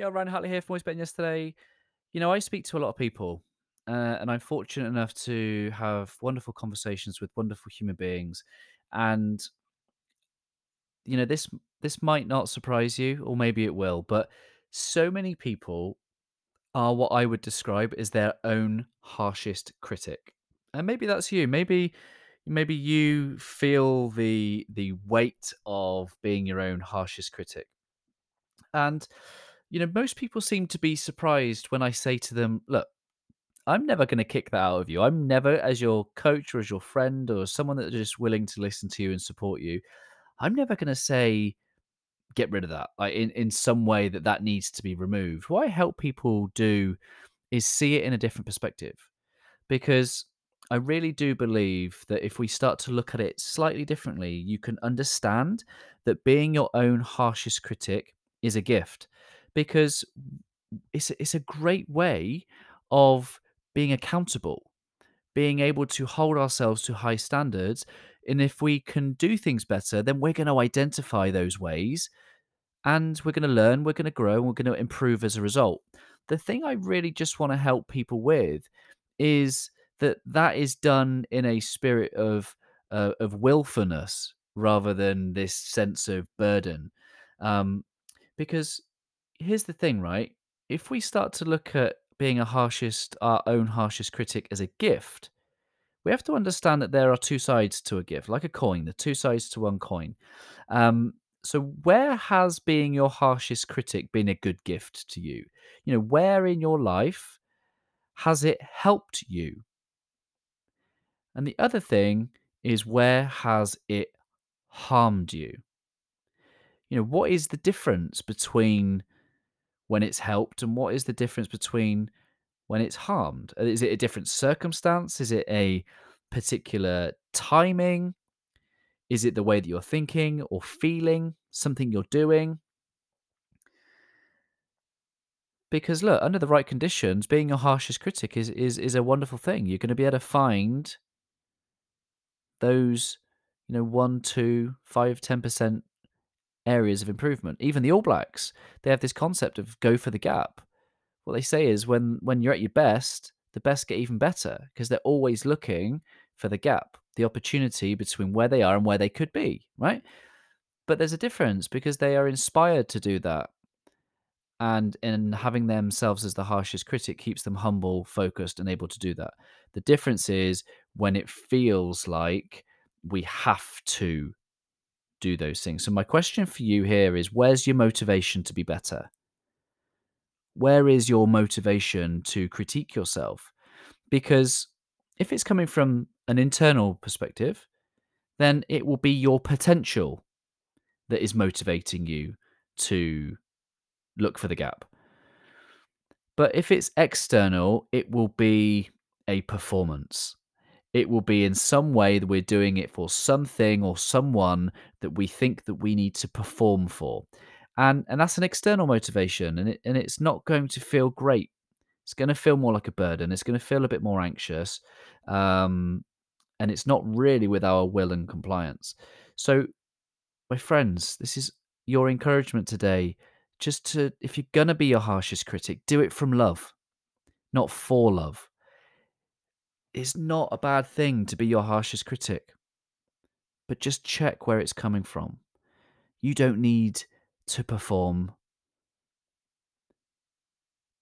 Yeah, Ryan Hartley here from Always Better Than Yesterday. You know, I speak to a lot of people, uh, and I'm fortunate enough to have wonderful conversations with wonderful human beings. And you know, this this might not surprise you, or maybe it will, but so many people are what I would describe as their own harshest critic. And maybe that's you. Maybe maybe you feel the the weight of being your own harshest critic. And you know, most people seem to be surprised when I say to them, look, I'm never going to kick that out of you. I'm never, as your coach or as your friend or someone that's just willing to listen to you and support you, I'm never going to say, get rid of that like in, in some way that that needs to be removed. What I help people do is see it in a different perspective because I really do believe that if we start to look at it slightly differently, you can understand that being your own harshest critic is a gift because it's it's a great way of being accountable, being able to hold ourselves to high standards. And if we can do things better, then we're going to identify those ways and we're going to learn, we're going to grow, and we're going to improve as a result. The thing I really just want to help people with is that that is done in a spirit of uh, of willfulness rather than this sense of burden. Um, because here's the thing, right? If we start to look at being a harshest, our own harshest critic as a gift, we have to understand that there are two sides to a gift, like a coin, the two sides to one coin. Um, so, where has being your harshest critic been a good gift to you? You know, where in your life has it helped you? And the other thing is, where has it harmed you? You know, what is the difference between when it's helped and what is the difference between when it's harmed? Uh, is it a different circumstance? Is it a particular timing? Is it the way that you're thinking or feeling, something you're doing? Because look, under the right conditions, being your harshest critic is is is a wonderful thing. You're going to be able to find those, you know, one, two, five, ten percent areas of improvement. Even the All Blacks, they have this concept of go for the gap. What they say is when when you're at your best, the best get even better because they're always looking for the gap, the opportunity between where they are and where they could be, right? But there's a difference because they are inspired to do that. And in having themselves as the harshest critic keeps them humble, focused, and able to do that. The difference is when it feels like we have to do those things. So, my question for you here is where's your motivation to be better? Where is your motivation to critique yourself? Because if it's coming from an internal perspective, then it will be your potential that is motivating you to look for the gap. But if it's external, it will be a performance. It will be in some way that we're doing it for something or someone that we think that we need to perform for. And and that's an external motivation and it, and it's not going to feel great. It's going to feel more like a burden. It's going to feel a bit more anxious. Um, and it's not really with our will and compliance. So my friends, this is your encouragement today. Just to, if you're going to be your harshest critic, do it from love, not for love. It's not a bad thing to be your harshest critic, but just check where it's coming from. You don't need to perform,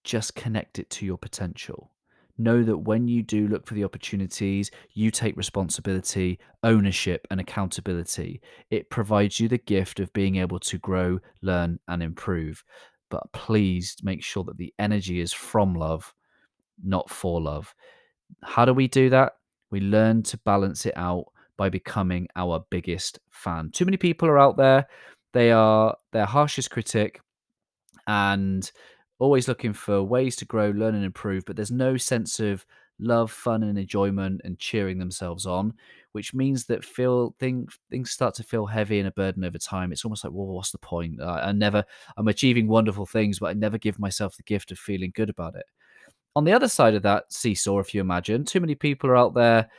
just connect it to your potential know that when you do look for the opportunities, you take responsibility, ownership, and accountability. It provides you the gift of being able to grow, learn, and improve. But please make sure that the energy is from love, not for love. How do we do that? We learn to balance it out by becoming our biggest fan. Too many people are out there, they are their harshest critic and always looking for ways to grow, learn, and improve, but there's no sense of love, fun, and enjoyment and cheering themselves on, which means that feel things things start to feel heavy and a burden over time. It's almost like, well, what's the point? I, I never, I'm achieving wonderful things, but I never give myself the gift of feeling good about it. On the other side of that seesaw, if you imagine, too many people are out there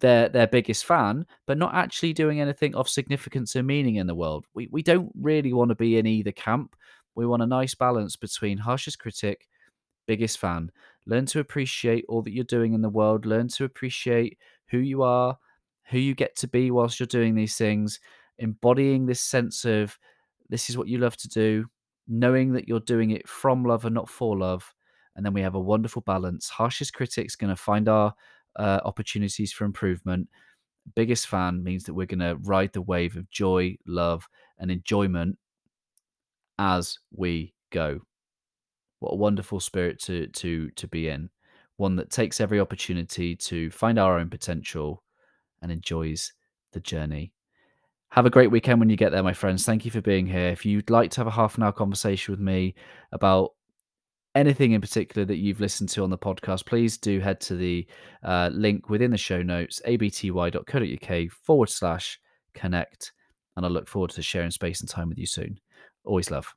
their their biggest fan, but not actually doing anything of significance or meaning in the world. We we don't really want to be in either camp We want a nice balance between harshest critic, biggest fan. Learn to appreciate all that you're doing in the world. Learn to appreciate who you are, who you get to be whilst you're doing these things, embodying this sense of this is what you love to do, knowing that you're doing it from love and not for love. And then we have a wonderful balance. Harshest critic's going to find our uh, opportunities for improvement. Biggest fan means that we're going to ride the wave of joy, love, and enjoyment as we go. What a wonderful spirit to to to be in. One that takes every opportunity to find our own potential and enjoys the journey. Have a great weekend when you get there, my friends. Thank you for being here. If you'd like to have a half an hour conversation with me about anything in particular that you've listened to on the podcast, please do head to the uh, link within the show notes, abty.co.uk forward slash connect. And I look forward to sharing space and time with you soon. Always love.